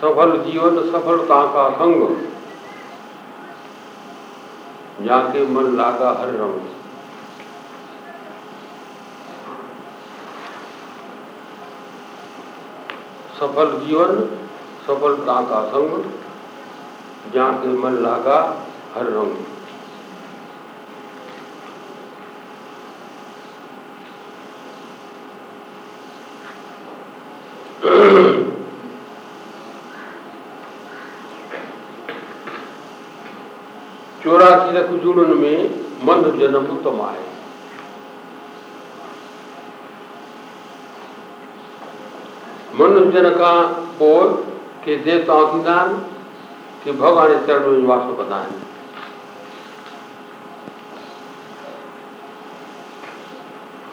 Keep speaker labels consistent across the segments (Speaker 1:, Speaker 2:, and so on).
Speaker 1: सफल जीवन सफलता का संग जाके मन लागा हर रंग सफल जीवन सफलता का संग जाके मन लागा हर रंग तक जुड़न में मन जन्म तमाए मन जन का बोल के देवताओं की दान, के भगवान चरण में वास बताएँ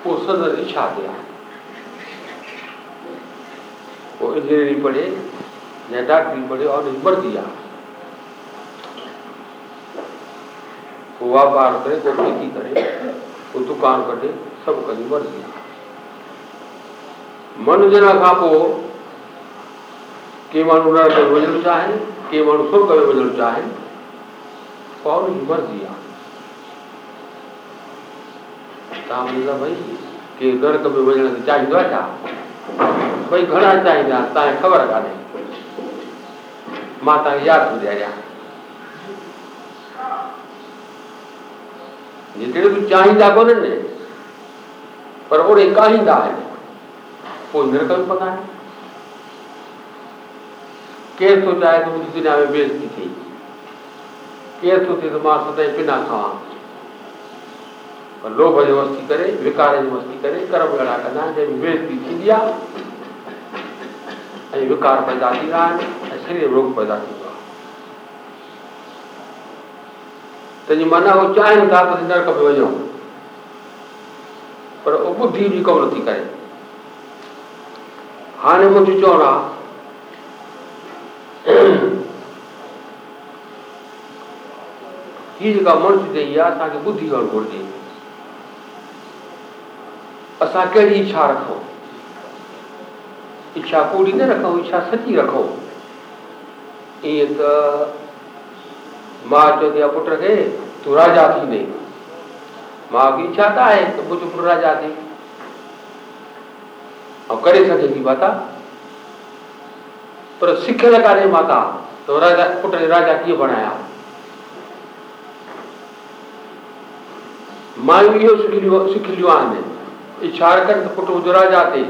Speaker 1: वो सदर इच्छा गया वो इंजीनियरिंग पढ़े या डॉक्टरी पढ़े और बढ़ दिया। को वापार करे को खेती करे को दुकान कढे सभु कंदी मर्ज़ी मन जन खां पोइ के माण्हू नरक में वञणु चाहिनि के माण्हू स्वर्ग में वञणु चाहिनि उहा उनजी मर्ज़ी आहे तव्हां भई, के नरक में वञण चाहींदो आहे छा भई घणा चाहींदा तव्हांखे ख़बर कान्हे माँ तव्हांखे यादि ॿुधायां جيتري به چاهيندا ڪونهن پر اوڙي ڪاهيندا آهن پوءِ نرڪ ۾ پتا آهن ڪير ٿو چاهي ته منهنجي دنيا ۾ بيزتي ٿئي ڪير ٿو ٿئي ته مان سدائين پنا کاوان پر لوڀ جو مستي ڪري وڪار جي مستي ڪري ڪرم اهڙا ڪندا آهن جنهن ۾ بيزتي ٿيندي آهي ۽ وڪار پيدا ٿيندا آهن ۽ شرير روڳ پيدا ٿيندو آهي تنهنجي معنيٰ چاهين ٿا پر نٿي ڪري. هاڻي منهنجو چوڻ آهي منشيه گهرجي. اسان ڪهڙي اڇا رکون؟ اڇا ڪوڙي نه رکون اڇا سچي رکون. ائين ته माँ चौधरी पुत्र के तू राजा थी नहीं। माँ की इच्छा था है तो मुझ पुत्र राजा थी। और करे सके की माता हाँ? पर सिख लगा रहे माता तो राजा पुत्र राजा की बनाया। मायू यो सिख लियो आने। इच्छा कर तो पुट उजरा जाते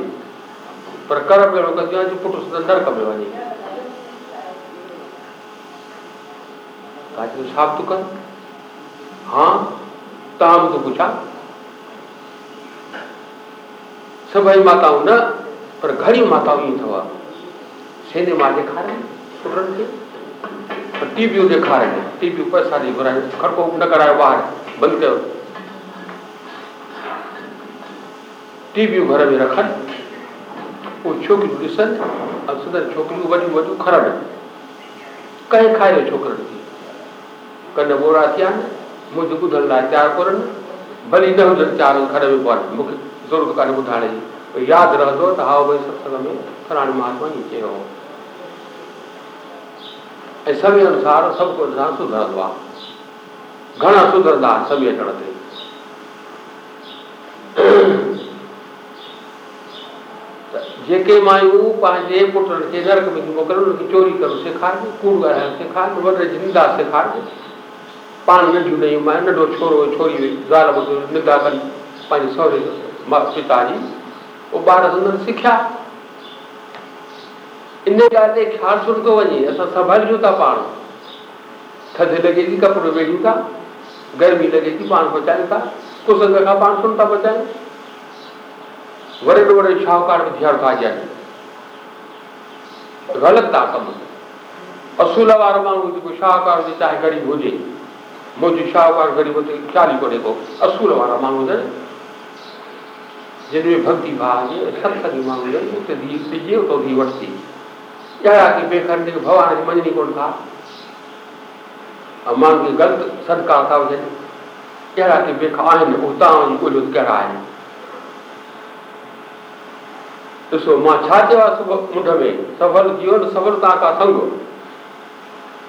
Speaker 1: पर कर पेड़ो कदिया जो पुट अंदर वाली है कहा चलो साफ़ तो कर। हाँ ताम तो पूछा। सब भाई माता हूँ ना, पर घर ही माताओं था थवा सेने मार दिखा रहे हैं के। और टीवी दिखा रहे हैं टीवी पर सारी बुरा है घर को न कराए, बाहर बंद करो। टीवी घर में रखा वो छोकरी ॾिसनि ऐं सदर छोकिरियूं तो वॾियूं वॾियूं खरनि कंहिं खायो छोकिरनि खे ڪن ٻوڙا ٿيا آهن منهنجو ٻڌڻ لاءِ تيار ڀلي نه هجن مون کي ياد رهندو سڀ سڌرندو آهي. گهڻا سڌرندا تي. جيڪي مايون پنهنجي نرڪ ۾ چوري ڪرڻ سيکارجي ڪوڙ سيکارجي पाण नंढियूं नयूं माँ नंढो छोरो छोरी हुई ज़ाल ॿुध निंदा कनि पंहिंजे सहुरे माँ पिता जी उहो ॿार हुननि सिखिया इन ॻाल्हि ते ख़्यालु छो नथो वञे असां संभालियूं था पाण थधि लॻे थी कपिड़ो वेढ़ियूं था गर्मी लॻे थी पाण बचायूं था कुसंग खां पाण सुन था बचायूं वॾे में वॾे शाहूकार थियण था ॾियनि ग़लति था कमु असूल वारो माण्हू जेको शाहूकार हुजे चाहे ग़रीब हुजे मोदी शाहूकार गरीब ते चाली को देखो असूल वाला मानू जन जिनमें भक्ति भाव है सत्संगी मानू जन उते दी सीजे तो दी वर्षी क्या कि बेकार ने भगवान की मंजनी कौन था अमान के गलत सदका था उसे क्या कि बेकार ने उतान को जो कह रहा तो सो माँ छाते वा में सफल जीवन सफलता का संग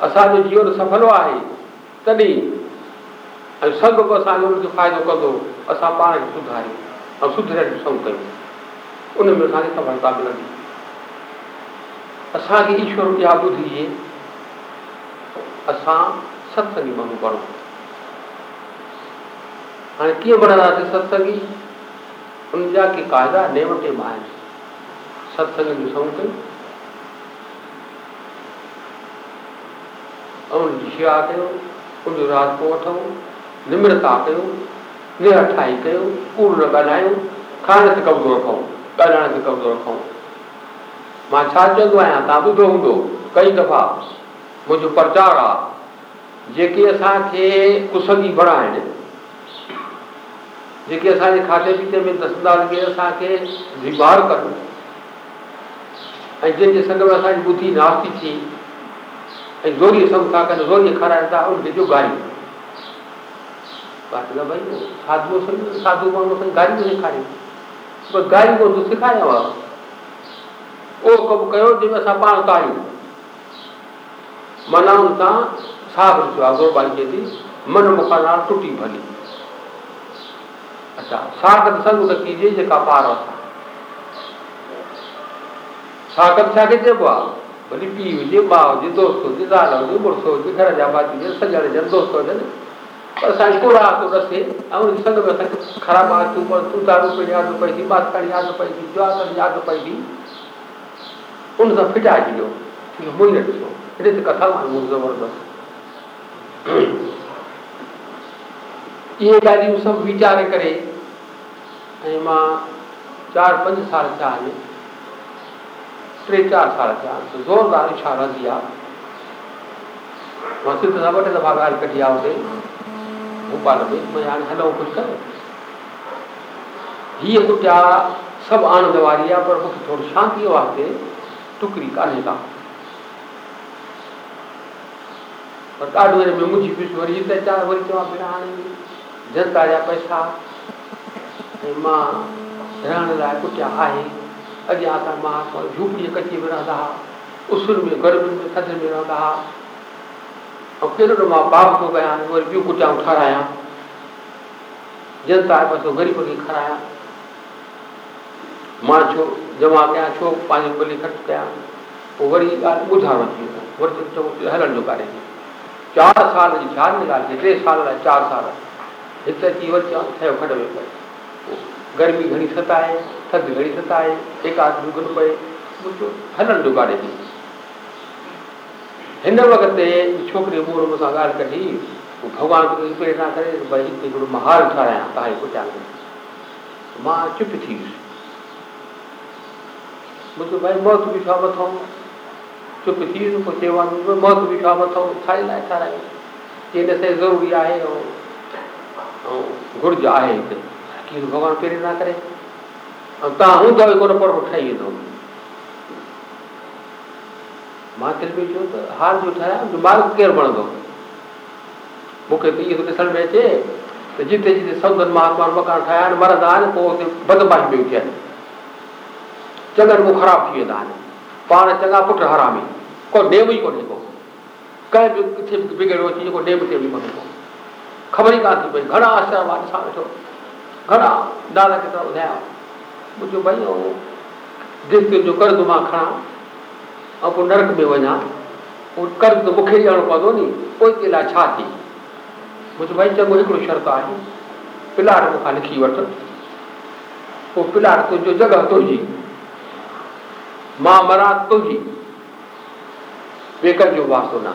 Speaker 1: असा जीवन सफल है तॾहिं ऐं संग बि असांजो उनखे फ़ाइदो कंदो, असां पाण खे सुधारियूं ऐं सुधरियल ॾिसूं कयूं। उन में असांखे सफलता मिलंदी असांखे ईश्वर इहा ॿुधिजे, असां सत्संगी माण्हू पढ़ूं हाणे कीअं पढ़ंदासीं सत्संगी? उनजा के क़ाइदा नेम टेम आहिनि। सत्संग ॾिसूं कयूं। ऐं उनजी शेवा ڪيو ان جو راستو وٺون نمرتا ڪيون نرٺائي ڪيون ڪوڙ نه ڳالهايون کائڻ تي قبضو رکون ڳالهائڻ تي قبضو رکون مان ڇا چوندو آهيان توهان ٻڌو هوندو ڪئي دفعا منهنجو پرچار آهي جيڪي اسان کي ڪسنگي بڙا آهن جيڪي اسان جي کاڌي پيتي ۾ دسندا لڳي اسان کي بيمار ڪن. ۽ جنهن جي سنگ ۾ اسان جي ٻڌي ناشتي ٿي ۽ زوريءَ سنگ ٿا ڪن زوريءَ کارائن ٿا ان کي جو گاري ڀئي ساڌو ساڌو ماڻهو اسان جي گاري ٿو سيکاري پر گاري ڪونه ٿو سيکاريانو اهو ڪم ڪيو جنهن ۾ اسان پاڻ تاڙيون معنيٰ هن سان صاف ڏسو آهي ٽٽي ڀلي. اڇا ساگت سنگ ڪيجئي جيڪا پار ساگت ڇاکي چئبو آهي भली पीउ हुजे माउ हुजे दोस्त हुजे ज़ाल हुजे मुड़ुसु हुजे घर जा भाती हुजनि सॼण हुजनि दोस्त हुजनि पर असांखे को रास्तो रसे ऐं उन संग में असांखे ख़राबु आदतूं पर तूं दारू पीअण यादि पई थी मास्ताणी यादि पई थी ज्वार यादि पई थी उन सां फिटाइजी वियो मुंहुं न ॾिसो हिते त कथा माण्हू ज़बरदस्त इहे ॻाल्हियूं सभु वीचारे करे ऐं माँ चारि पंज साल थिया ट्रे चार साल के जोरदार इशारा दिया। मस्जिद न बटे दबा गाल कटिया उसे भोपाल में मैं यार हेलो, कुछ कर। ही तो क्या सब आन दवारिया पर मुख थोड़ी शांति वास्ते टुकरी का नेता पर काट मेरे में मुझी पिछ वरी जिते चार वरी तो आप रहने जनता जा पैसा। माँ रहण लाइ कुटिया आहे। अज्ञाता मास और झूपड़ी कच्ची में रहता रहा उसुर में, गर्भ में सदर में रहता रहा और किरण तो माँ बाप को गया, और भी कुटिया उठा रहा जनता है बस गरीब की खराया माँ छो जमा गया छो पानी बलि खर्च गया वो वरी गाल बुझा रखी वरी चो हलन जो कार्य चार साल झाड़ निकाल के टे साल रहा चार साल हित की वर चार खड़े गर्मी घनी सताए। ٿڌ گهڻي ستائي ايڪاڌ دگن پئي هلڻ جو ڪاري ٿي هن وقت تي ڇوڪري مون سان ڳالهه ڪڍي ڀڳوان کي پريرڻا ڪري ڀئي هتي هڪڙو مان حال ٺارايان توهان جي پٺيان مان چپ ٿي ويس مون کي ڀئي موت به ڇا مٿان چپ ٿي ويس پوءِ چيو موت به ڇا مٿان ڇا لاءِ ٺارايون چئي ڏسي ضروري آهي ۽ گهرج آهي هتي ڀڳوان پريرڻا ڪري ۽ توهان هوندو ڪونه پر ٺهي ويندو مان دل ۾ چيو ته حال جو ٺاهيان مارگ ڪير وڻندو مون کي ته اهو ڏسڻ ۾ اچي ته جتي جتي سودن مهاتما مڪان ٺاهيا آهن مرندا آهن پوءِ هتي بدمعاشي پيون ٿين چڱن مون خراب ٿي ويندا آهن پاڻ چڱا پٽ هرامي ڪو نيم ئي ڪونهي ڪو ڪنهن به ڪٿي به بگڙيو اچي ڪونهي ڪو خبر ئي ڪانه ٿي پئي گهڻا ڏسان ويٺو گهڻا نالا ڪيترا ٻڌايا منهنجو ڀئي دل جو قرض مان کڻان. ۽ پوءِ نرڪ ۾ وڃان. پوءِ قرض مون کي ڏيڻو پوندو ني. پوءِ هتي لاءِ ڇا ٿي؟ منهنجو ڀئي چڱو هڪڙو شرط آهي. پلاٽ مون کان لکي وٺ. پوءِ پلاٽ تنهنجو جڳهه تنهنجي. مان مران تنهنجي. ٻئي جو واستو نه.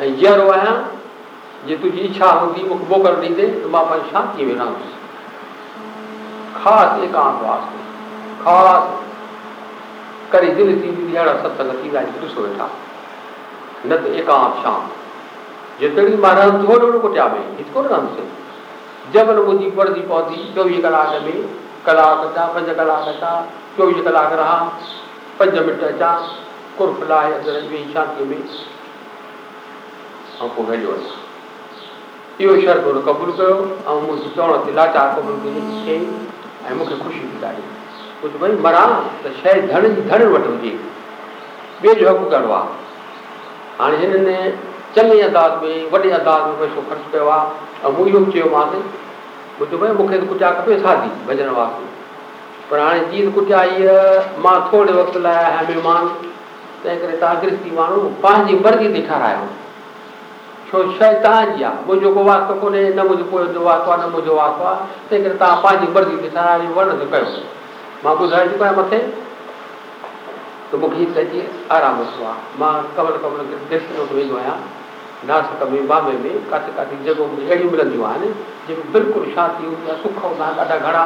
Speaker 1: ۽ جهڙو آهيان جي تنهنجي اڇا هوندي مون کي موڪل ڏيندي ته مان پنهنجي شانتيءَ ۾ رهندس ख़ासि एकांत वास्ते। ख़ासि करे दिलि थींदी अहिड़ा सत्संग थींदा आहिनि ॾिसो वेठा। न त एकांत शांत जेतिरी माँ रहंदुसि होॾो कुटिया में हिते कोन रहंदुसि जबल मुंहिंजी पढ़ंदी पवंदी चोवीह कलाक में। कलाक अचां पंज कलाक अचां चोवीह कलाक रहा। पंज मिंट अचां कुर्फ लाहे अंदरि वेही शांतीअ में। ऐं पोइ हलियो वञा इहो शर्त हुन क़बूलु कयो ऐं मुंहिंजो चवण ते लाचार क़बूल कई ۽ مون کي خوشي ڏاڍي. ڪجهه ڀئي مران ته شيءِ ڌڻ جي ڌڻ وٽ هجي. ٻئي جو حق ڪرڻو آهي؟ هاڻي هنن چڱي انداز ۾ وڏي انداز ۾ پئسو خرچ ڪيو آهي ۽ مون اهو به چيومانس ٻڌو ڀئي مون کي ته ڪٽيا کپي سادي ڀڄڻ واسطي. پر هاڻي جيئن ڪٽيا اها مان ٿوري وقت لاءِ آهيان مهمان تنهن ڪري توهان گرهستي ماڻهو پنهنجي مرضي تي ٺارايو ڇو شيءِ توهان جي آهي؟ منهنجو ڪو واستو ڪونهي نه منهنجو جو واستو آهي نه منهنجو واستو آهي. تنهن ڪري توهان پنهنجي مرضي تي ٺارايو وڻ تي ڪيو. مان ٻڌائي چڪو آهيان مٿي. ته مون کي سڄي آرام ٿيو آهي مان ڪمل ڏسڻ وٽ ويندو آهيان. ناسڪ ۾ بامبي ۾ ڪٿي ڪٿي جڳهيون اهڙيون ملنديون آهن جنهن ۾ بلڪل شانتي هوندي آهي سک هوندا آهن ڏاڍا گهڻا.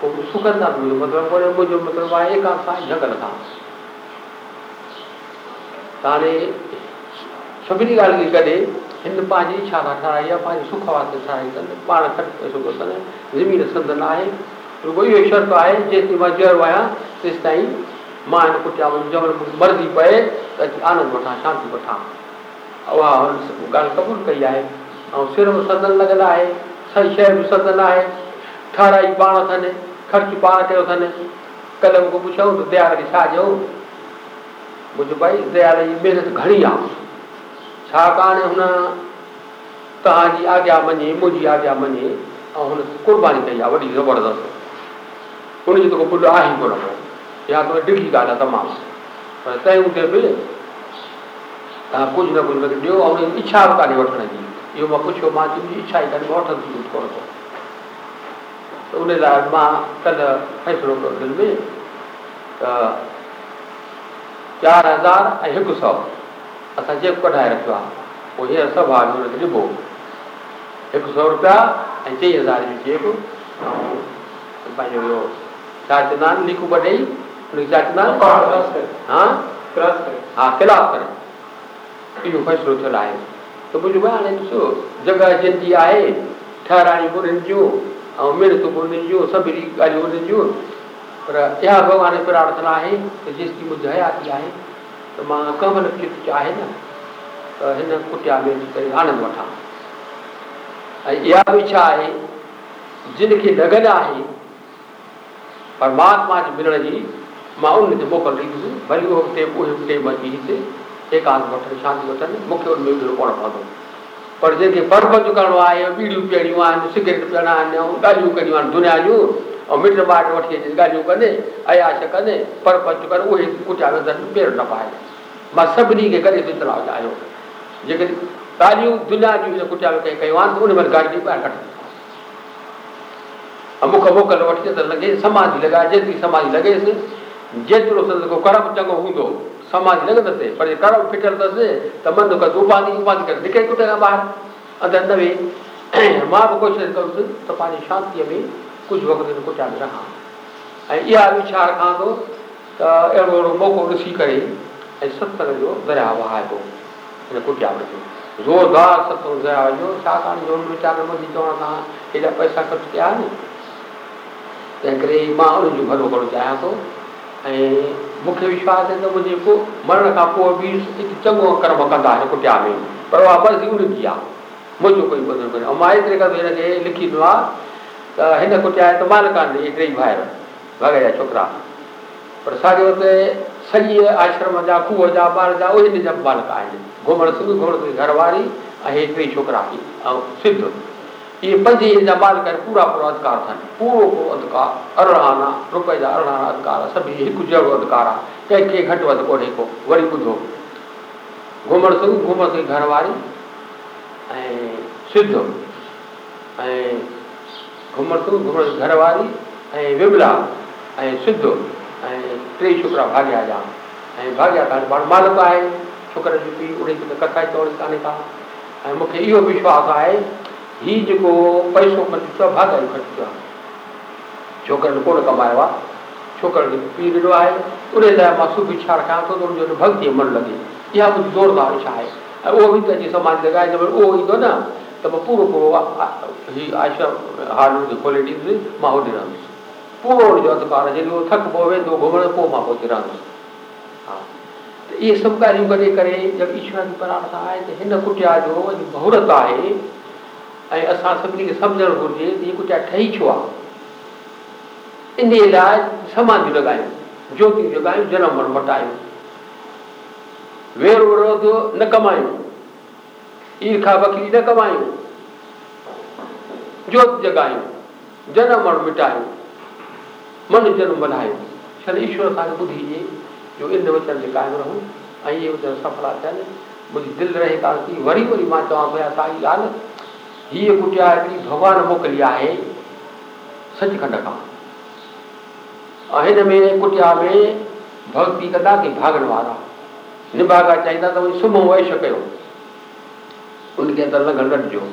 Speaker 1: پوءِ سکندا مطلب منهنجو مطلب آهي ايڪانت سان جهگڙ سان ته هاڻي سڀني ڳالهه کي گڏي هن پنهنجي اڇا سان ٺارائي آهي پنهنجي سک واسطي ٺارائي اٿن پاڻ خرچ پئسو اٿن زمين سندن آهي. رڳو اهو شرط آهي جيستائين مان جهڙو آهيان تيس تائين مان هن جنهن مهل مرضي پئي ته آنند وٺان شانتي وٺان. اها ڳالهه قبول ڪئي آهي. ۽ سر ۾ سندن لڳل آهي صحيح شيءِ به سندن آهي. ٺارائي پاڻ اٿن خرچ پاڻ ڪيو اٿن ڪلهه مون کي پڇئون ته ديال کي ڇا ڏيون منهنجو ڀائي ديال جي محنت گهڻي آهي ڇاڪاڻ هن توهان جي آگيا مڃي منهنجي آگيا مڃي ۽ هن قرباني ڪئي آهي وڏي زبردست. ان جي ته ڪو پل آهي ئي ڪونه يا ته ڊگهي ڳالهه آهي تمام. پر تنهن هوندي به توهان ڪجهه نه ڪجهه مون کي ڏيو ۽ ان جي اڇا به ڪانهي وٺڻ جي. اهو مان پڇيو مان تنهنجي اڇا ئي ڪانهي مان وٺندس ڪونه ٿو. ته ان لاءِ مان ڪلهه فيصلو ڪيو دل ۾ ته چار هزار ۽ هڪ سؤ اسان چيڪ ڪڍائي رکيو آهي. پوءِ هينئر سڀ هن کي ڏبو هڪ سؤ رپيا ۽ چئي هزار جي چيڪ. پنهنجو اهو ڇا چوندا آهن؟ لکون ٻه ڏيئي. هن کي ڇا چوندا آهن؟ ها؟ ها خلاف ڪري. اهو فيصلو ٿيل آهي. ته منهنجو ڀائي هاڻي ڏسو جڳهه جنهن جي آهي انهن جون ۽ مڻت به انهن جون سڀني ڳالهيون انهن جون. پر اها ڀڳوان جي پرارٿنا آهي. ته جيستائين منهنجي حياتي آهي ته مان ڪنهن مهل چت چاهي نه؟ ته هن ڪٽيا ۾ اچي ڪري آنند وٺان. ۽ اها به اڇا آهي جن کي لڳل آهي پرماتما جي ملڻ جي مان ان تي موڪل ڏيندس. ڀلي اهو ٽيم اهي ٽيم اچي هتي ايڪانت وٺن شانتي وٺن مون کي ان ۾ وجهڻو پوڻو پوندو. پر جنهن کي پرپنچ ڪرڻو آهي بيڙيون پيئڻيون آهن سگريٽ پيئڻا آهن ۽ ڳالهيون ڪرڻيون آهن دنيا جون ۽ مٽ مائٽ وٺي اچي ڳالهيون ڪن اياش ڪن پرپنچ ڪن اهي ڪٽيا پير نه پائي. مان سڀني کي ڪڏهن به اطلاع چاهيو. جيڪڏهن ڳالهيون دنيا جون ڪٽيا ۾ ڪنهن ڪيون آهن ان مهل گاڏي ٻاهر ڪڍن ۽ مون کي موڪل وٺي ته لڳي سماڌي لڳائي جيتري سماڌي لڳيس جيترو ڪو ڪرم چڱو هوندو سماڌي لڳندس پر جي ڪرم ڦٽيل اٿس ته من ڪندو اپاڌ اپاڌ ڪري نڪري ڪٽي کان ٻاهر؟ اندر مان به ڪوشش ڪندس ته پنهنجي شانتيءَ ۾ ڪجهه وقت هن ڪٽيا ۾ رهان ۽ اها اڇا رکان ٿو ته اهڙو اهڙو موقعو ڏسي ڪري ۽ ستسنگ جو دريا وهائبو هن ڪٽيا ۾ زوردار ستسنگ دريا وڃو ڇاڪاڻ جو ويچار منهنجي چوڻ سان هيڏا پئسا خرچ ڪيا آهن. تنهن ڪري مان انهن جو ڀلو ڪرڻ چاهيان ٿو. ۽ مون کي وشواس آهي ته منهنجي مرڻ کان پوءِ به هڪ چڱو ڪرم ڪندا هن ڪٽيا ۾. پر اها مرضي ان جي آهي. منهنجو ڪوئي بدلو ڪونهي. ۽ مان ايتري ڪري هن کي لکي ڏنو آهي ته هن ڪٽيا آهي ته مالڪ آهن ٽي ڀائر ڀڳ جا ڇوڪرا پر ساڳيو هتي سڄي آشرم جا کوهه جا ٻار جا اهي هن جا مالڪ آهن گهمڻ صبح گهمڻ گهرواري ۽ هي ٽي ڇوڪرا ۽ سڌ اهي پنج هن جا مالڪ آهن پورا پورا اڌڪار اٿن پورو پورو اڌڪار ارڙهن رپئي جا ارڙهن اڌڪار سڀئي هڪ جهڙو اڌڪار آهي ڪنهن کي گهٽ وڌ ڪونهي ڪو وري ٻڌو گهمڻ سنگهه گهمڻ سنگهه گهرواري ۽ سڌ ۽ گهمڻ گهمڻ گهرواري ۽ وملا ۽ سڌ ۽ ٽي ڇوڪرا ڀاڳيا جا ۽ ڀاڳيا ڪانه پاڻ مالڪ آهي ڇوڪرن جي پيءُ ان جي ڪٿا چوڻي ڪانهي ڪا ۽ مون کي اهو وشواس آهي هيءُ جيڪو پئسو خرچ ٿيو آهي ڀاڳائي خرچ ٿيو آهي ڇوڪرن ڪونه ڪمايو آهي ڇوڪرن کي پيءُ ڏنو آهي ان لاءِ مان شڀ اڇا رکان ٿو ته ان جو ڀڪتيءَ من لڳي اها منهنجي زوردار اڇا آهي ۽ اهو به ته اچي سماج جنهن مهل اهو ايندو نه ته مان پورو پورو آشرم حال هن کي کولي ڏيندس مان هوڏي رهندس پورو هن جو اڌڪار جڏهن اهو ٿڪبو ويندو گهمڻ پوءِ مان پهچي رهندس ها ته اهي سڀ ڳالهيون ڪري جب ايشور جي پرارٿنا آهي ته هن ڪٽيا جو اڄ مهورت آهي ۽ اسان سڀني کي سمجهڻ گهرجي ته هيءَ ڪٽيا ٺهي ڇو آهي ان لاءِ سماڌيون لڳايون جيوتيون جڳايون جنم مرڻ مٽايون وير وروڌ نه ڪمايون ईर्खा बकरी न कमायूं जोत जॻायूं जनम मरण मिटायूं मन जनम बनायूं छॾ ईश्वर असांखे ॿुधिजे जो इन वचन ते क़ाइमु रहूँ ऐं इहे वचन सफला थियनि मुंहिंजी दिलि रहे कान थी वरी वरी माँ चवां पिया साईं ॻाल्हि हीअ कुटिया हिकिड़ी भॻवानु मोकिली आहे सचखंड खां ऐं हिन में, कुटिया में, भक्ति कंदा की भागण वारा। निभागा चाहींदा त वरी सुम्हो वैश कयो ان کي اندر لنگهڻ رٽجو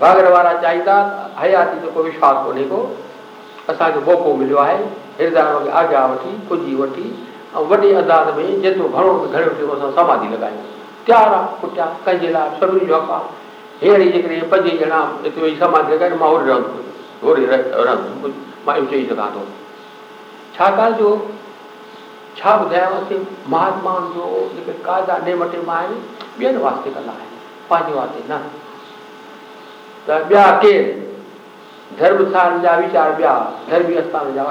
Speaker 1: ڀاگڻ وارا چاهيندا حياتي جو ڪو وشواس ڪونهي ڪو. اسان کي موقعو مليو آهي هردي آگيا وٺي پڄي وٺي ۽ وڏي انداز ۾ جيترو گهڻو گهڻي وٺي اسان سماڌي لڳايون تيار آهي ڪٽيا ڪنهن جي لاءِ سڀني جو جيڪڏهن پنج ڄڻا هتي ويهي سماڌي لڳائين مان هوڏي رهندس هوڏي رهندس مان اهو چئي سگهان ٿو. ڇاڪاڻ جو ڇا ٻڌايانوس مهاتمائن جو جيڪي ڪاجا نيم ٽيم آهن ٻين واسطي ڪندا آهن पंहिंजो धर्मशाल धर्मी आस्थान जा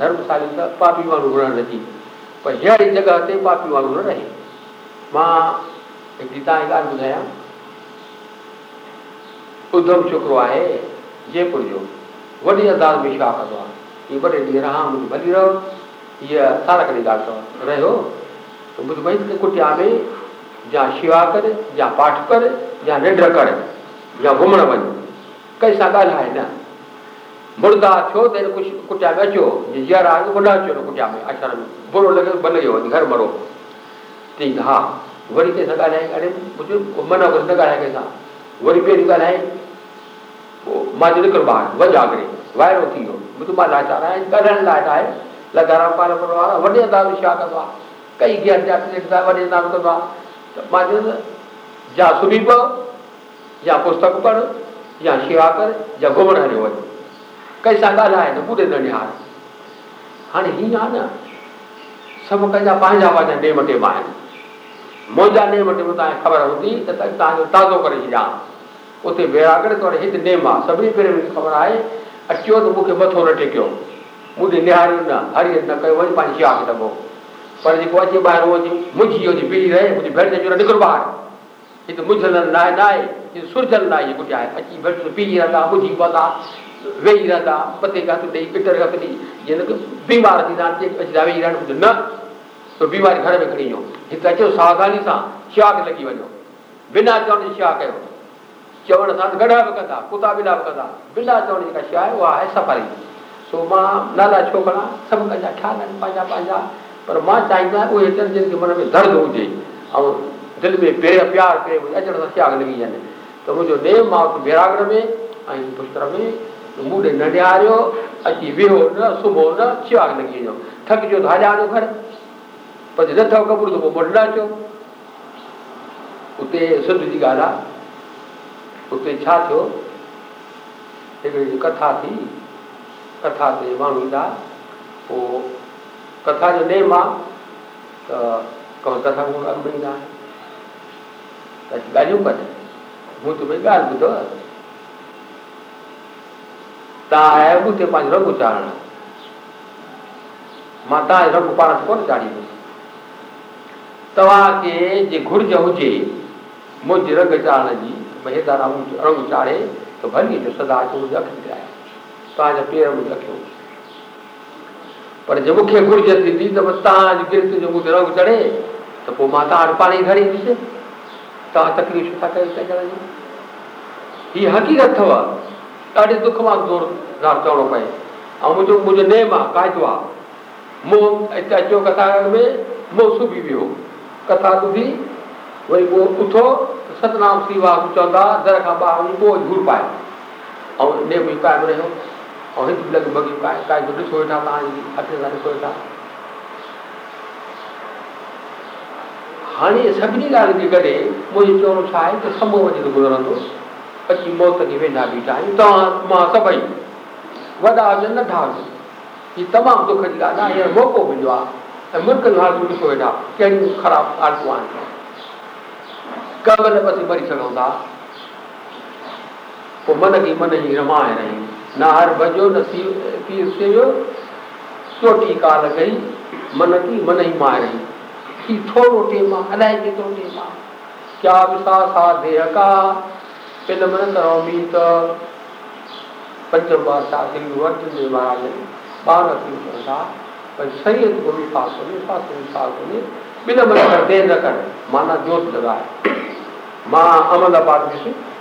Speaker 1: धर्मशाल पापी वांगुरु रही पर पापी वांगुरु न रहे माँ हिकिड़ी तव्हांजी ॻाल्हि ॿुधायां उधम छोकिरो जयपुर जो वॾी अंदाज में शाह कंदो आहे हीअ वॾे ॾींहुं भली रहो हीअ सारा कॾहिं ॻाल्हि अथव रहियो त मुंहिंजी कुटिया में يا شوا ڪر يا پاٺ ڪر يا ننڊ ڪر يا گهمڻ وڃ ڪنهن سان ڳالهائي نه مردا ٿيو ته ڪجهه ڪٽيا ۾ اچو آهي وڏا اچو ڪٽيا ۾ اچڻ ۾ برو لڳي ڀلي ويو وڃي گهر مرو چئي ها وري ڪنهن سان ڳالهائي اڙي ٻڌ من ڳالهائي ڪنهن سان وري پهرين ڳالهائي پوءِ مان چيو نڪر ٻاهر وڃ آگري وائرو ٿي ويو ٻڌ مان لاچار آهيان ڳالهائڻ لاءِ آهي وارا وڏي انداز ڇا ڪندو آهي ڪئي گير جا وڏي انداز ڪندو آهي ته مان چيو يا سمهي پئو يا پستڪ پڙهه يا شيوا ڪر يا گهمڻ هليو وڃ. ڪنهن سان ڳالهائي نه ٻڌي نه ڏيار هاڻي. هيئن آهي نه سڀ ڪنهن جا پنهنجا پنهنجا نيم ٽيم آهن. منهنجا نيم ٽيم توهان کي خبر هوندي ته توهان جو تازو ڪري ڇڏيان. اتي بيراگڙ ته هتي نيم آهي سڀني پهرين مون کي خبر آهي اچو ته مون کي مٿو نه ٽيڪيو. مون کي نهاريو نه هري نه ڪيو وڃي پنهنجي شيا کي دٻو پر جيڪو اچي ٻاهر منجهي هجي بيهي رهي منهنجي ڀيڻ چيو نڪر ٻاهر هتي منجهل آهي سرجل نه هيءَ ڪجهه آهي اچي ڀيڻ پيجي رهندا منجهي پوندا ويهي رهندا پتي هٿ ڏيئي پٽ هٿ ڏيئي جيئن بيمار ٿيندا ويهي رهن نه ته بيماري گهر ۾ کڻي وڃو هتي اچو ساوڌاني سان شيا کي لڳي وڃو بنا چوڻ جي شيا ڪيو چوڻ سان گڏا به ڪندا ڪتا بنا به ڪندا بنا چوڻ جيڪا شيءِ آهي اها آهي سفاري سو مان نالا ڇو کڻان سڀ ڪنهن جا خيال آهن پنهنجا پنهنجا پر مان چاهيندو آهيان اهي اچن کي من ۾ درد هجي. ۽ دل ۾ پير پيار پريم اچڻ سان تياڳ لڳي وڃي ته منهنجو نيم مان بيراگڙ ۾۽ پشڪر ۾ مون سمهو نه تياڳ لڳي وڃو. ٿڪجو ته هليا وڃو گهر. پر نه اٿو قبور ته پوءِ منڊ نه اچو. اتي سنڌ جي ڳالهه آهي. اتي ڇا ٿيو؟ هڪڙي ڪٿا ٿي. ڪٿا تي ماڻهو ايندا پوءِ ڪٿا جو نيم آهي ته ڪٿا اڳ ۾ ايندا ته ڳالهيون ڪن مون ته ڀئي ڳالهه ٻڌو توهان آيا آهيو اتي پنهنجو رنگ چاڙهڻ مان توهان جو رنگ پاڻ ڪونه چاڙهيندس توهان کي جي گهرج هجي منهنجي رنگ چاڙهڻ جي ڀئي رنگ چاڙهي ته ڀلي جو سدا منهنجي اک توهان جا پير پر جي مون کي گهرج ٿيندي ته بس توهان جي گرت جو مون کي رنگ چڙهي ته پوءِ مان توهان پاڻي کڻي ايندس توهان تڪليف ڇا ڪيو ڪنهن جي؟ هيءَ حقيقت اٿو. ڏاڍي دک مان زوردار چوڻو پئي. ۽ منهنجو منهنجو نيم آهي قاعدو آهي. مون هتي اچو ڪٿا ۾ مون سبي ويو. ڪٿا ٻڌي وري پوءِ اٿو ستنام واهه چوندا در کان ٻاهر پوءِ ڌوڙ پائي. ۽ نيم ئي قائم رهيو ۽ هڪ لڳ ڀڳ قاعدو ڏسو ويٺا توهان جي هٿ سان ڏسو ويٺا هاڻي سڀني ڳالهه کي گڏي منهنجو چوڻو ڇا آهي ته سموهه وڃي گذرندو اچي موت کي ويندا بيٺا آهيون توهان مان سڀئي وڏا هجن ننڍا هجن هيءَ تمام دک جي ڳالهه آهي هينئر موقعو مليو آهي ۽ ملڪ جون حالتون ڏسو ويٺا ڪهڙيون خراب حالتون آهن ڪب نه بسي مري سگهون ٿا پوءِ من کي من جي رمائي رهي न हर भजो न पीसो चोटी काल गई, मन की मन ही मारी। की थोड़ो टेमा अलह के तो टेमा। क्या विशा सा देह का? पिलमन करो मीत। पंचम बादशाह सिंह वर्ष देव महाराज ने बारह सिंह चौथा पर शरीर गुरु पास ने शास्त्र शास्त्र ने मन कर दे न कर, माना जोत लगाए। है माँ अमल में से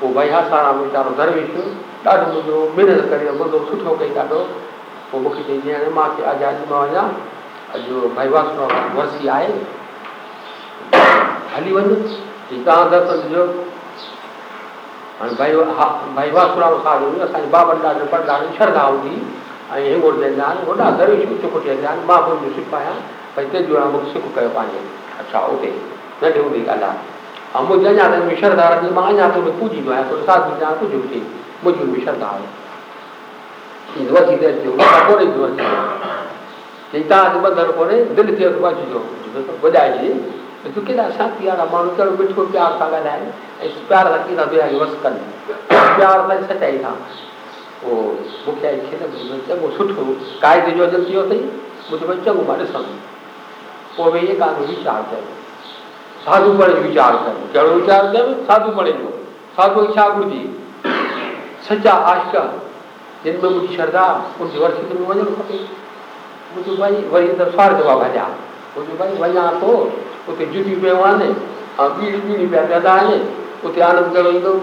Speaker 1: پوءِ ڀئي ها سارا ويچارو درويش ڏاڍو منهنجو محنت ڪري منهنجو سٺو ڪئي ڏاڍو. پوءِ مون کي چئي جيئن هاڻي مون کي اڄ اڄ مان وڃان اڄ ڀائي واسرا ورسي آهي. هلي وڃ توهان درشن ڏجو. هاڻي ڀائي ها ڀائي واسرام هئي اسان جي بابن ڏاڍو پرڏاڍي شرڌا هوندي ۽ هنگور ويندا آهن وڏا درويش اچ ڪٽيا آهن مان به هن جو سک آهيان. ڀئي تيجو مون کي سک ڪيو پنهنجي. اڇا اتي ننڍي هوندي ڳالهه آهي 모자냐는 미셔다라는 마냐도 부지도야 소사지자 부지티 모주 미셔다 이거 기대 좀 바꿔래 줘 चिंता बंधन कोने दिल के रुपा जो ॿुधाइजे तूं केॾा असां थी माण्हू कहिड़ो मिठो प्यार सां ऐं प्यार सां केॾा कनि प्यार सचाई सां उहो मूंखे चङो सुठो काइदे जो अजल थियो अथई मुंहिंजो चङो माँ ॾिसंदुमि पोइ भई ساڌو پڻي ويچار ڪر ڪهڙو ويچار ڪر ساڌو پڻي جو ساڌو ڇا گهرجي سچا آشڪ جن ۾ منهنجي شرڌا وڃڻ کپي منهنجو ڀائي وري سورڳ مان ڀڄا منهنجو ڀائي وڃان ٿو اتي جتي پيو آهن ۽ ٻيڙي ٻيڙي پيا پيا آهن اتي آنند ايندو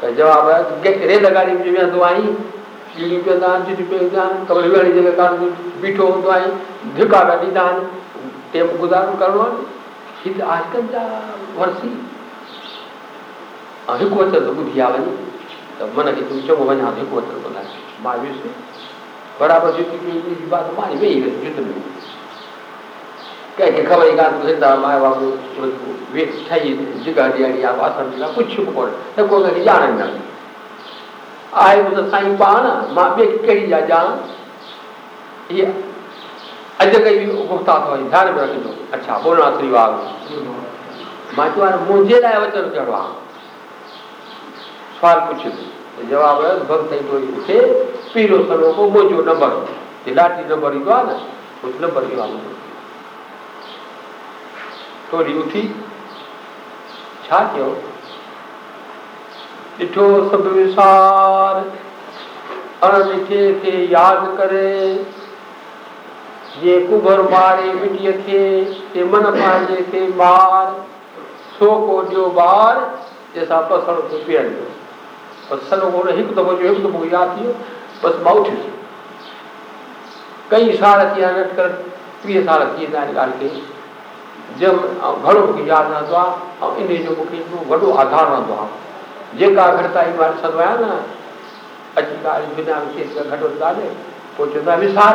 Speaker 1: ته جواب ريل گاڏي ۾ ويهندو آهين جي بيٺو هوندو آهين ڌڪا ڏيندا آهن ٽيم گذارو ڪرڻو آهي सिद्ध आजकलच्या वर्षी अधिक वचन तो बुद्धि आवे मन के तुमच्या मोबाईल अधिक वचन बोला बावीस बराबर जो की ये बात मान में ही जितने कह के खबर एक आदमी से माए बाप तुरंत वे जगह दिया दिया वासन दिया कुछ छुप पड़ तो को कह जाने ना आए साईं पाना, माँ बे जा जा ये अॼु कई गुफ़्ता अथव ध्यानु में रखिजो अच्छा बोलणा श्री वाग माँ चयो हाणे मुंहिंजे लाइ वचन कहिड़ो आहे सुवालु पुछियो जवाबु भॻत थोरी उथे पीरो सलो पोइ मुंहिंजो नंबर। लाठी नंबर ईंदो आहे न कुझु नंबर इहो आहे थोरी उथी छा कयो? ॾिठो सभु विसार अणिठे खे यादि करे। जे कुबर मारे मिटीअ खे ते मन पंहिंजे खे मार। सो को ॾियो ॿार जंहिंसां पसण थो पीअण बसि सॼो कोन हिकु दफ़ो जो, हिकु दफ़ो यादि थी बसि माँ उथियुसि कई साल थी विया कर टीह साल थी वेंदा आहिनि ॻाल्हि खे जंहिं घणो मूंखे यादि रहंदो आहे ऐं इन जो मूंखे वॾो आधार रहंदो आहे जेका घटिताई माँ ॾिसंदो आहियाँ न अॼु ॻाल्हि बिना घटि वधि ॻाल्हि पोइ चवंदो आहे विसार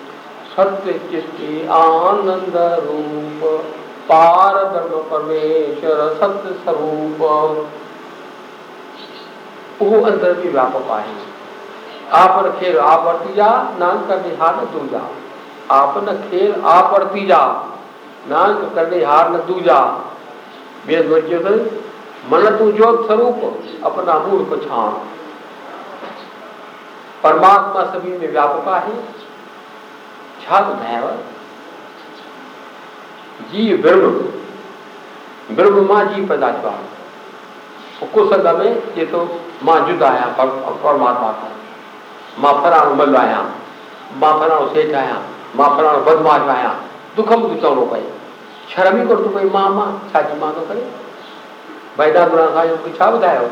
Speaker 1: सत्य चिष्टि आनंद रूप पार ब्रह्म परमेश्वर सत्य स्वरूप वो अंदर भी व्यापक आए आप खेल आवर्तीजा नान कर निहार न दूजा। आपन खेल आवर्तीजा नान कर निहार न दूजा। वेद वर्ज्य मन तू जो स्वरूप, अपना मूल पछाण परमात्मा सभी में व्यापक है तथागतः जी ब्रह्म ब्रह्म माँ जी पैदा पदात्मा कुशल में ये तो माँ जुद आया परमात्मा था माँ फराण मल आया माँ फराण सेठ आया माँ फराण बदमाश आया दुखम दुचौड़ो पए शर्म ई कोन थो पई माँ माँ छा जी माँ थो करे बैदा गुणा खां मूंखे छा ॿुधायो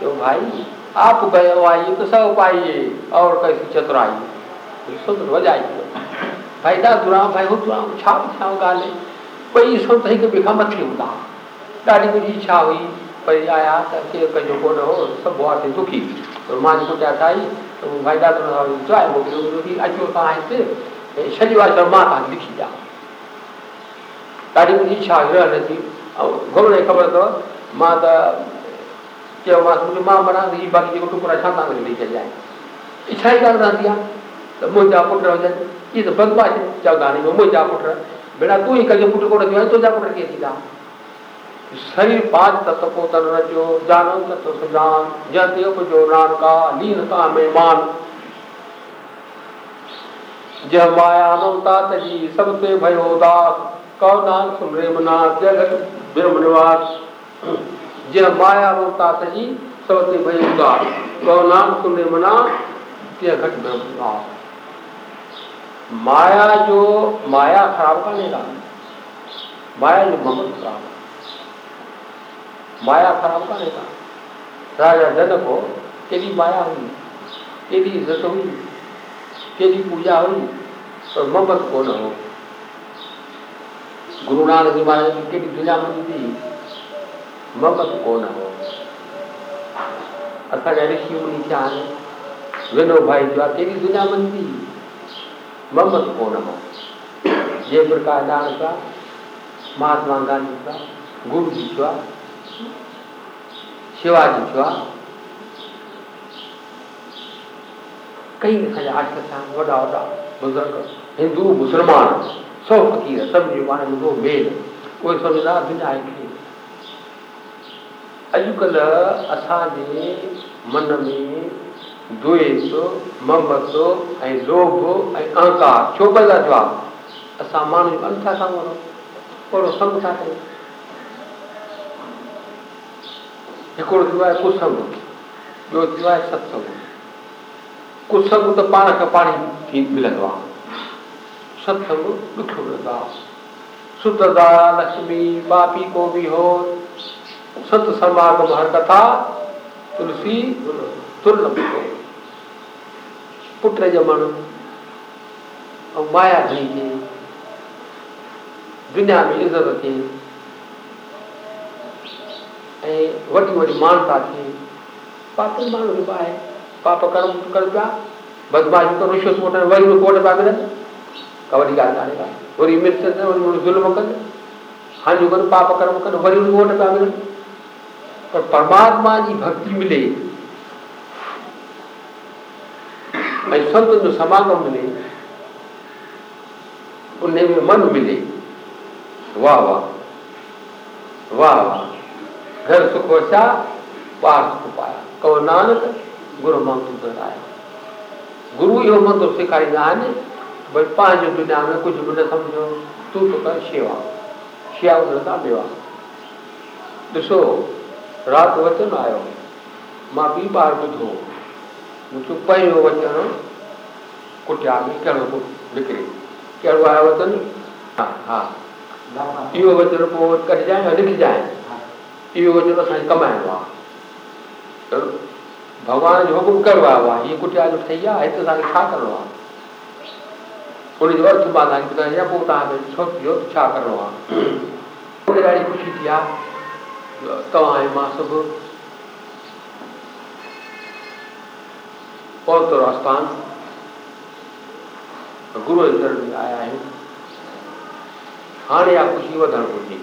Speaker 1: चयो भाई आप गयो आई तो सब पाई और कैसी चतुराई सुंदर वजाइए ڀائي دادورا ڀائي هتورا ڇا ٿيا ڳالهه. ٻئي سو ته هڪ ٻئي کان مٿي هوندا. ڏاڍي منهنجي اڇا هئي وري آيا ته ڪير ڪنهن جو ڪونه هو سڀ دکي. مان ڪٽيا ٺاهي ته ڀائي دادا چاهي موڪليو اچو توهان هتي ڇڏيو آهي ته مان توهان کي لکي ڏيان. ڏاڍي منهنجي اڇا ٿي ۽ گهمڻ خبر اٿو مان ته چيومانس مان باقي جيڪو ٽڪڙا ڇا توهان کي ڏيئي آهن. اڇا ئي ڪانه رهندي آهي ته منهنجا پٽ هجن ये तो बदमाश चौदानी में मुझे जा उठ रहा बेटा, तू ही कल पुट को रखियो तो जाप उठ के जा शरीर पाद तत्व को तर रचो जानो तत्व सुजान जन देव जो नान का, लीन का मेहमान। जब माया ममता तजी, सबसे भयो दास कौ नान सुन रे मना जगत ब्रह्म निवास। जब माया ममता तजी, सबसे भयो दास कौ नान सुन रे मना जगत ब्रह्म निवास। माया जो माया खराब का लेगा माया जो ममत खराब माया खराब का लेगा राजा जनक को तेरी माया हुई तेरी इज़्ज़त हुई तेरी पूजा हुई और मम्मत को न हो? गुरु नानक जी महाराज की कितनी दुनिया में थी मम्मत को न हो असांजा ऋषि मुनि चाहे विनो भाई जो तेरी दुनिया में थी? मम को जय प्रकाश दान का महात्मा गांधी का गुरु जी का, शिवाजी का। कई आज के साथ वॾा वॾा बुज़ुर्ग, हिंदू, मुसलमान सौ फ़कीर सभिनी जे पाण में मेल उहे सम्झंदा बिना हिकिड़ी अॼुकल्ह असांजे मन में द्वेष ममत ऐं लोभ ऐं अहंकार। छो पैदा थियो आहे असां माण्हू जो था वञूं ओहिड़ो संग था कयूं। हिकिड़ो थियो आहे कुसंग ॿियो थियो आहे सत्संग। कुसंग त पाण खे पाण थी मिलंदो आहे सत्संग ॾुखियो मिलंदो आहे सुतदा लक्ष्मी पापी को बि हो, सत समागम, हर कथा, तुलसी तुल ॼमणु ऐं माया घणी थिए दुनिया में इज़्ज़त थिए ऐं वॾी वॾी मानता थिए पापी माण्हू बि आहे पाप कर्म कनि पिया बदमाशी कनि रिश्वत वठनि वरी बि कोट पिया मिलनि का वॾी ॻाल्हि कान्हे का वरी मिर्च वरी वरी ज़ुल्म कनि हांजूं कनि पाप कर्म कनि वरी बि कोट पिया मिलनि पर परमात्मा जी भक्ति मिले भाई संत जो समागम मिले, उन्हें भी मन मिले। वाह वाह। वाह वाह। घर सुखोशा पार सुख पाया। कव नानक, गुरु मंत्र तो दोहराया गुरु यो मंत्र सिखाई जाने, भाई पाँच दुनिया में कुछ भी न समझो, तू तो कर सेवा। सेवा उनका देवा। ॾिसो राति वचन आयो। माँ बि ॿार ॿुधो مون کي پهريون وچن ڪٽيا ۾ ڪهڙو نڪري ڪهڙو آيو وچن ها ها اهو وچن پوءِ ڪڍجانئ لکجانئ اهو وچن اسان کي ڪمائڻو آهي ڀڳوان جو حڪم ڪهڙو آيو آهي هيءَ ڪٽيا جو ٺهي آهي هتي توهان کي ڇا ڪرڻو آهي ان جو ارٿ مان توهان کي ٻڌايان پوءِ توهان کي سوچجو ڇا ڪرڻو آهي ڏاڍي خوشي ٿي آهي توهان ۽ مان سڀ पवित्र आस्थान गुरु अंदर में आया आहियूं हाणे इहा ख़ुशी वधणु घुरिजे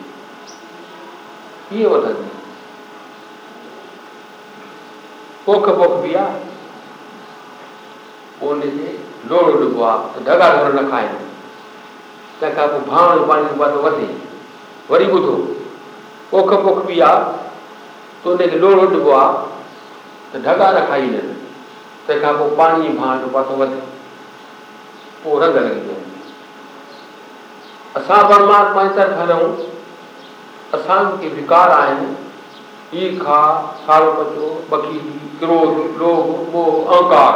Speaker 1: कीअं वधंदी पोख पोख बि लोड़ो ॾिबो त दगा ढोर न खाइनि तंहिंखां पोइ भाण पाणी ॾिबो त वधे वरी ॿुधो पोख पोख बि आहे त हुनखे लोड़ो ॾिबो आहे त ढगा न تنهن کان پوءِ پاڻي ڀاڻ جو پاتو وڌي پوءِ رنگ لڳي وڃي اسان پرماتما جي طرف هلون اسان کي وڪار آهن ايرکا سارو پچو موهه اهنڪار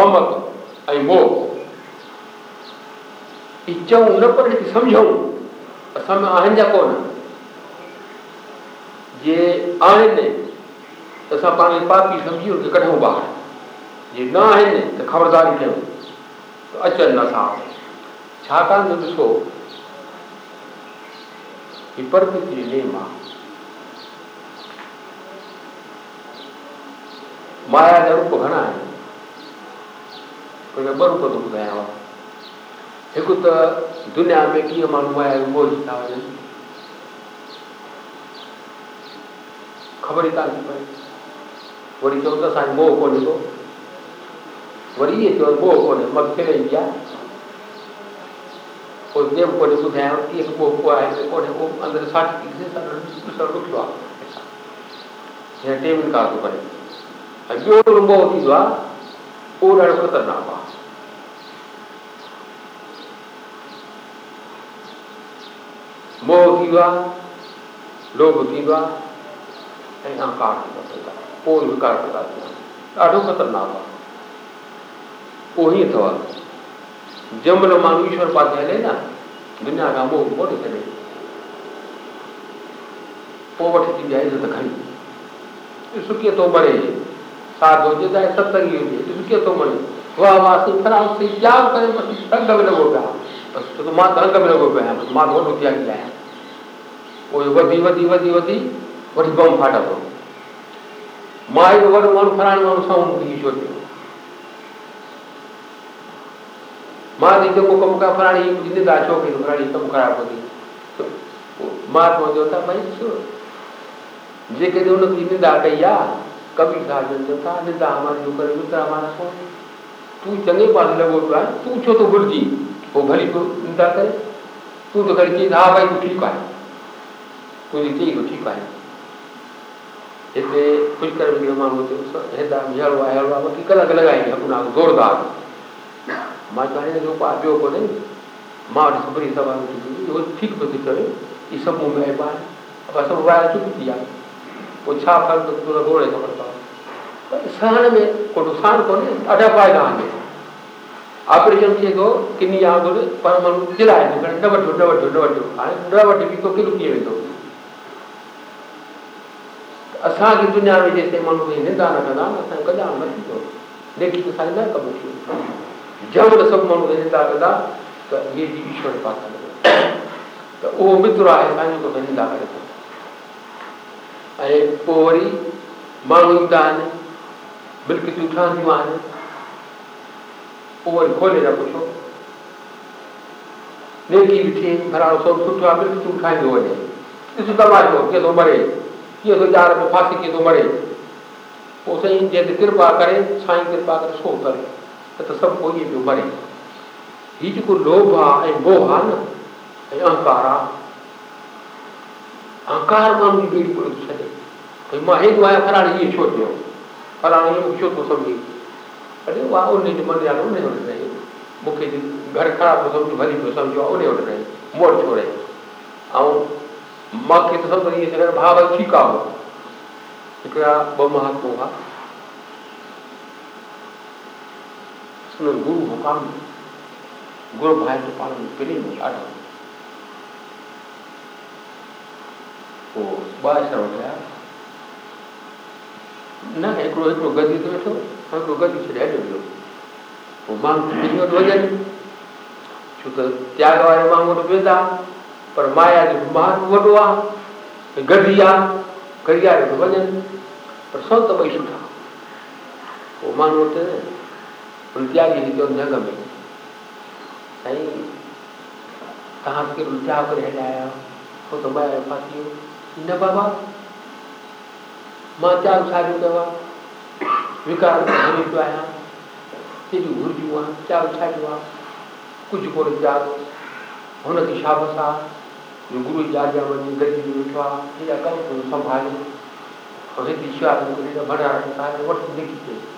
Speaker 1: ممت ۽ موهه. هي چئون نه پر سمجهون اسان ۾ آهن جا ڪونه. جي آهن ته اسان پاڻ کي پاپي سمجهي هن کي ڪڍون ٻاهر जे न आहिनि त ख़बरदारी कयूं? त अचनि नथा छाकाणि त ॾिसो ही प्रकृति जो नेम आहे माया जा रूप घणा आहिनि ॿ रूप थो ॿुधायांव हिकु त दुनिया में कीअं माण्हू माया जो था वञनि ख़बर ई कान थी पए वरी चऊं त असांजो मोह कोन्हे को वरी ये तो बो को मत bolkon magfeleia, और देव को बुधाया एक को को को अंदर साठ रुक लो ये टेबल का तो करे अब अग्यो लंबो होती द्वा और अड़ पर ना पा मो की द्वा लोभ की द्वा ऐसा कार को है और विकार बता दिया अड़ो पर ना पा कोही अथवा ಜಂಬಲ ಮಾನವೀಶ್ವರ ಪಾಧ್ಯಾಯನ ದುನ್ಯಾಗಾಮ ಹೋಗ್ಬೋದು ಕಡೆ ಪೋವಟದಿಂದ ಐದು ಖರಿ ಸುಖಿಯ ತೋಮರೆ हो ಹೋಗಿದ್ದ ಸತ್ತಂಗಿ ಹೋಗಿದೆ ಸುಖಿಯ ತೋಮರೆ वाह वासी फिर आपसे त्याग करे बस तंग में लगो गया बस तो, तो माँ तंग में लगो गया बस माँ धोट किया गया है वो वधी वधी वधी वधी वही बम फाटा तो। माई वर मन फरान मन सौ की छोटी مان ته جيڪو ڪم ڪيان فلاڻي منهنجي نندا ڇو ڪئي فلاڻي ڪم خراب ڪندي مان چوندو ته نندا ڪئي آهي ڪبير تون لڳو تون ڇو ٿو ڀلجي؟ پوءِ ڀلي تون ته ها ڀئي تون ٺيڪ آهي. چئي ٿو ٺيڪ آهي. هتي ڪلاڪ لڳائيندي زوردار مان چوان جو پا ٻيو ڪونهي مان وٽ ئي سوال ٺيڪ پيو ٿي ڪري هيءَ سڀ مون ۾ آهي ٻار سڀ وائر چپ ٿي آهي پوءِ ڇا فرق تنهنجو گهوڙي خبر پئي سهڻ ۾ ڪو نقصان ڪونهي ڏاڍا فائدا آهن آپريشن ٿئي ٿو ڪني آنگر پر ماڻهو چرائي ٿو نه وٺو نه وٺو نه وٺو هاڻي نه وٺي به ڪلو ڪيئن ويندو اسان جي دنيا ۾ جيستائين ماڻهو نندا نه ڪندا اسان جو ڪلياڻ نه ٿيندو ليڪن اسان کي نه ڪم ٿي جب ته سڀ ماڻهو ڪندا ته اهي جي ايشور پاسا ته اهو متر آهي ڪري ٿو ۽ پوءِ وري ماڻهو ايندا آهن بلڪٽيون ٺهنديون آهن پوءِ وري کولي نه پڇو نيڪي به ٿئي ڀراڙو سڀ سٺو آهي ٺاهيندو وڃي ڏسو تماشو ڪيئن ٿو مري ڪيئن ٿو ۾ ڦاسي ڪيئن ٿو مري پوءِ سائين جنهن تي ڪرپا ڪري سائين ڪرپا ڪري سو ڪري ته ته سڀ ائين پيو مري هيءُ جيڪو لوڀ آهي ۽ موهه آهي نه ۽ اهنڪار آهي ڇڏي مان آهيان فلاڻي ڇو ٿيو ڇو ٿو سمجهي وٽ رهي مون کي گهر خراب ٿو سمجهو ڀلي پيو سمجهو مون وٽ ڇو رهي ۽ مون کي ته چون ڀاءُ ڀئي ٺيڪ آهي هڪڙا ٻه مهاتما گرو هڪام گرو ڀائي جو پاڻ ۾ پريم ڏاڍو پوءِ ٻه آشرم ڪيا نه هڪڙو هڪڙو گدي تي ويٺو هڪڙو گدي ڇڏي هليو ويو پوءِ ماڻهو پنهنجي وٽ وڃن ڇو ته تياڳ واري ماڻهو وٽ ويندا پر مايا جو مهاتم وڏو آهي گدي آهي وٽ وڃن پر سڀ ته ٻئي سٺا پوءِ ماڻهو وٽ ઉલટ્યાગીરી તો ન ગમે સાહેબ कहा फिर होकर रह जाया? वो तो मैं पाती हूँ न बाबा? माँ चार सारी दवा तो विकार तो आया। तेरी हुआ? चार सारी हुआ? कुछ बोल जाग की शाबसा जो गुरु जाजा मनी गरीब उठवा तेरा कल को संभाले। और को भरा है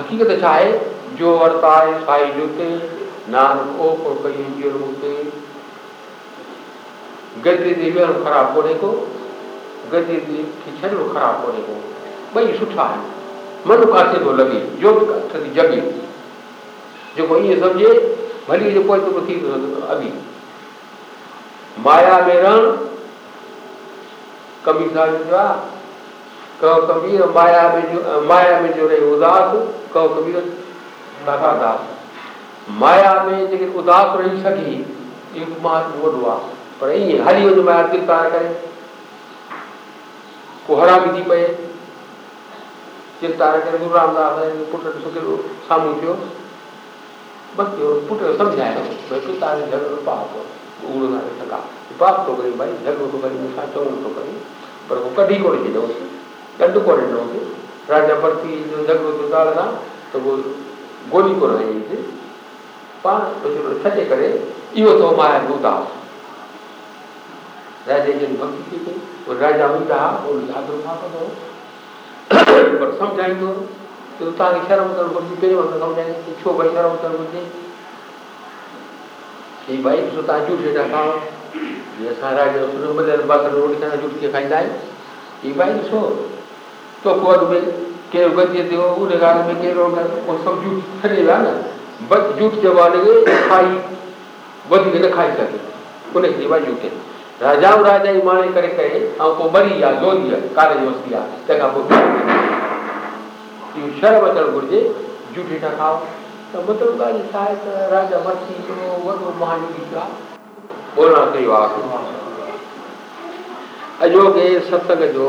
Speaker 1: हकीकत अच्छा छाहे जो वर्ताए साई जुते नानक ओ को कई जीव रूते गद्य देवी और खराब होने को गद्य देव की छल खराब होने को। भाई सुठा है। मन का से दो लगी, जो थी जगी। जो कोई ये समझे, भली जो कोई तो थी तो अभी। माया में रण कमी साल जो ڪبير مايا مايا ۾ جو رهي اداس ڪبير مايا ۾ جيڪي اداس رهي سگهي اهو وڏو آهي پر ائين هلي وڃو مايا دل تار ڪري هرامي ٿي پئي دل تار ڪري گرو رامداس سامهون ٿيو پاپ ٿو ڪري ڀئي جهڳڙو ٿو ڪري پر ڪڍي ڪونه ڏنوس ڏنڊ ڪونه ڏنوس راجا ٿو ڳالهه ته اهو گولي ڪونه هئينس پاڻ ڇڏي ڪري اهو ٿو مايا جو اداس راجا جن ڀڪتي ٿي پئي پوءِ راجا هوندا هئا ياد ڇا ڪندو پر سمجهائيندو ته توهان کي شرم گهرجي ڇو ڀئي شرم گهرجي هي ڀائي ڏسو توهان جوٺ هيڏا کائو جيئن اسان راجا مليل باسڻ روٽي کائيندا آهيون هي ڀائي ڏسو تو پوءِ ۾ ڪهڙو گديءَ تي ان ڳالهه ۾ ڪهڙو اهو سڀ جوٺ ڇڏي ويا نه بس جوٺ چئبو آهي کائي وڌيڪ نه کائي سگهي ان کي چئبو آهي جوٺ راجا راجا جي ماڻي ڪري ڪري ۽ پوءِ مري آهي زوري آهي ڪاري جو وسي آهي تنهن کان پوءِ اهو شرم اچڻ گهرجي جوٺ هيٺان کائو ته مطلب ڳالهه ڇا آهي ته راجا مٿي هڪڙو وڏو آهي ٻولڻ ڪيو آهي اڄوڪي ستسنگ جو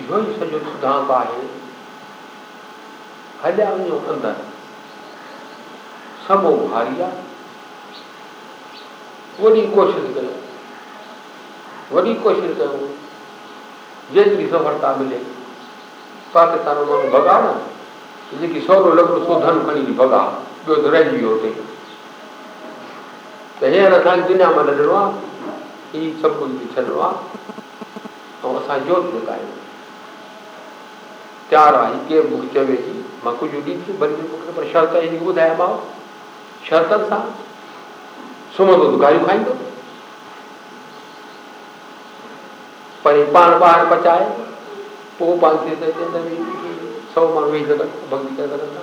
Speaker 1: اهو ئي سڄو سڌانت آهي هليا وڃو اندر سمو ڀاري آهي وڏي ڪوشش ڪيو وڏي ڪوشش ڪيو جيتري سڦلتا ملي پاڪستان ماڻهو ڀڳا نه جيڪي سولو لڳو سو ڌن کڻي ڀڳا ٻيو ته رهجي ويو هتي ته هينئر اسان کي دنيا مان لڏڻو آهي هي سڀ ڪجهه ڇڏڻو آهي ۽ اسان جوت لڳايون تيار ತ್ಯಾರಾಯಿಗೆ ಮುಗ್ಚವೇಹಿ ಮಕ್ಕುಜುಡಿಸಿ शर्त ಮುಖದ ಶರ್ತ ಹೀಗೂ ದಯ शर्त ಶರ್ತ ಸಹ तो ಗಾಯು खाई दो। परिपान बाहर बचाए वो पाँच सौ मानवी जगत, भक्ति का करना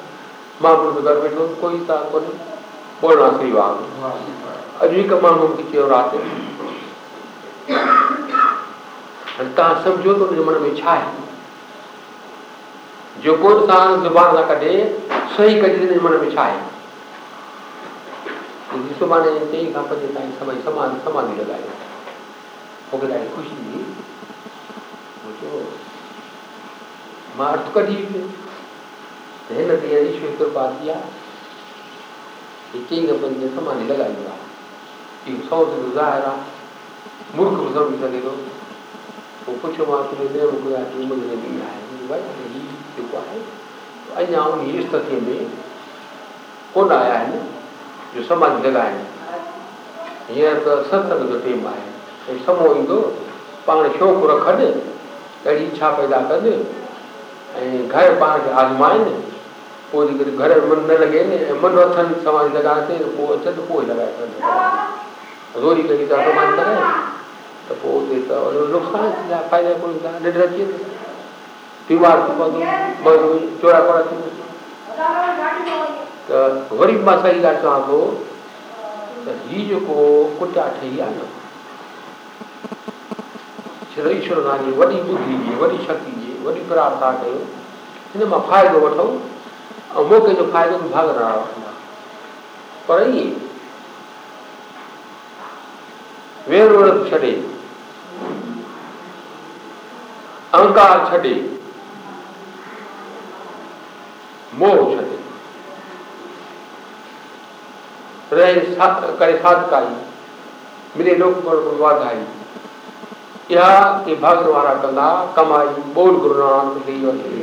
Speaker 1: महापुरुष घर बैठो कोई था कोई बोलना सही बात अभी का मानो कि और आते समझो तो मन में इच्छा है ಜೋಗೋಡ್ ತಾನು कटे सही कज ಕಡಿದ ನಿರ್ಮಾಣ ಬಿಛಾಯ हिंदी सुबाने ते ही खापत देता समय समान समाधि लगाए हो गया खुशी नहीं वो जो मार्थ का ठीक है तह नदिया ईश्वर को पा दिया एक अपन ने ही लगाई हुआ कि सौ से गुजारा मूर्ख बुज़ुर्ग से देखो वो कुछ वहाँ तुम्हें मेरे को आती मुझे नहीं आया भाई جيڪو آهي. اڃا ان اسٿتيءَ ۾ ڪونه آيا آهن جو سماڌي لڳائين هينئر ته ستسنگ جو ٽيم آهي. ۽ سمو ايندو پاڻ شوق رکن اهڙي اڇا پيدا ڪن ۽ گهر پاڻ کي آزمائن پوءِ ڪري گهر من نه لڳين ۽ من اٿن سماڌي لڳائڻ تي پوءِ اچن پوءِ لڳائي سگهن روري ڪري ٿا سماڌي ڪرائي ته پوءِ اتي ته نقصان ٿيندا فائدا ڪونه ٿيندا ننڊ اچي ويندي بيمار ٿي پوندو چورا ڪوڙا ٿي ته وري مان صحيح ڳالهه چوان ٿو ته هيءُ جيڪو ڪٽيا ٺهي آهي نه شري ايشور نالي وڏي بڌ جي وڏي شڪتي جي وڏي پرارٿنا ڪيو هن مان فائدو وٺون ۽ موقعي جو فائدو به ڀاڳ نه وٺندا پر ائين وير ورت ڇڏي اهنڪار ڇڏي रहे सा, करे लोक पर वाधाई यह कि भगवान कला कमाई बोल गुरु नानक देव